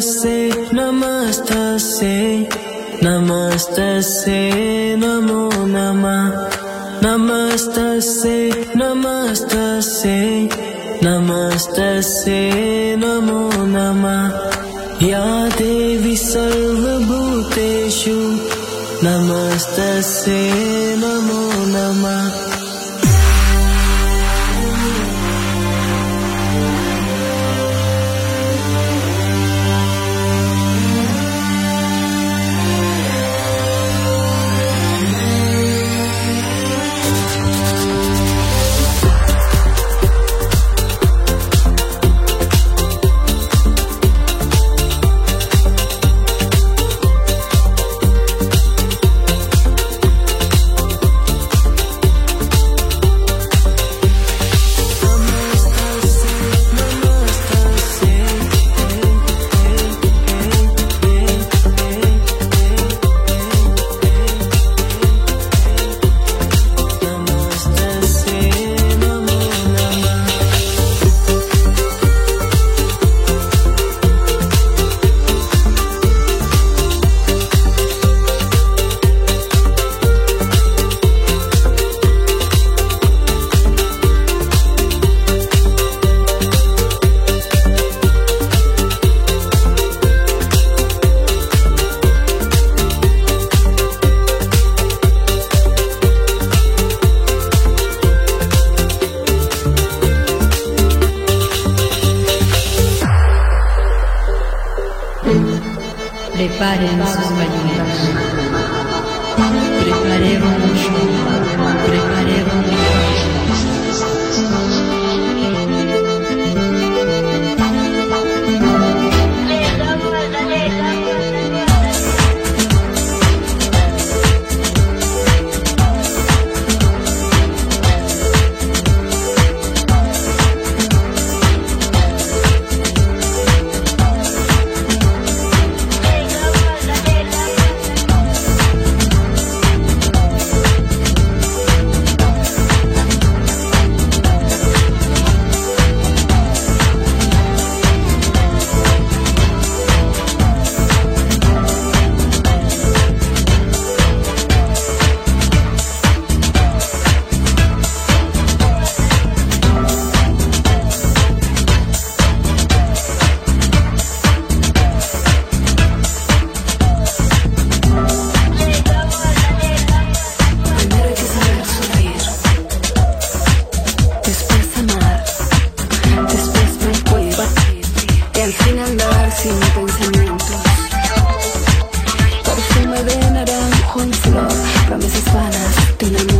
नमस्तस्यै नमस्तस्यै नमस्तस्यै नमो नमः। नमस्तस्यै नमस्तस्यै नमस्तस्यै नमो नमः। या देवी सर्वभूतेषु नमस्तस्यै नमो नमः te enamores.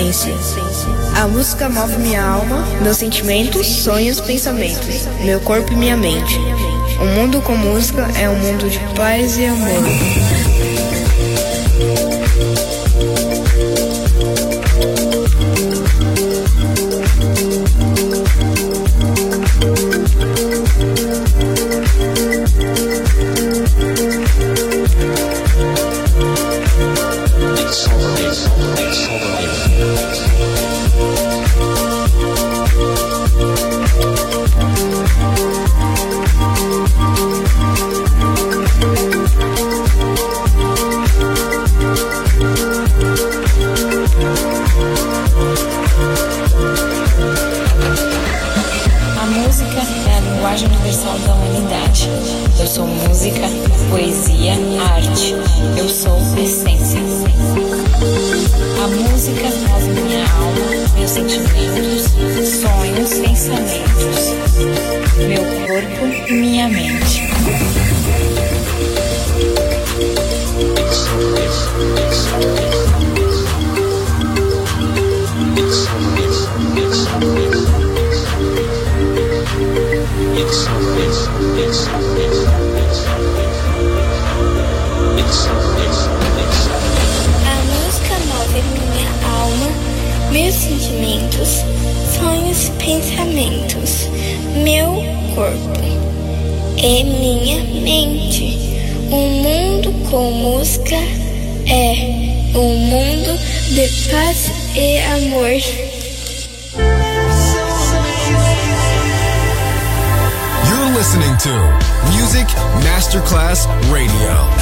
existência. A música move minha alma, meus sentimentos, sonhos, pensamentos, meu corpo e minha mente. O mundo com música é um mundo de paz e amor. corpo, minha mente. A música move minha alma, meus sentimentos, sonhos, pensamentos, meu corpo É minha mente. Um mundo com música é um mundo de paz e amor. You're listening to Music Masterclass Radio.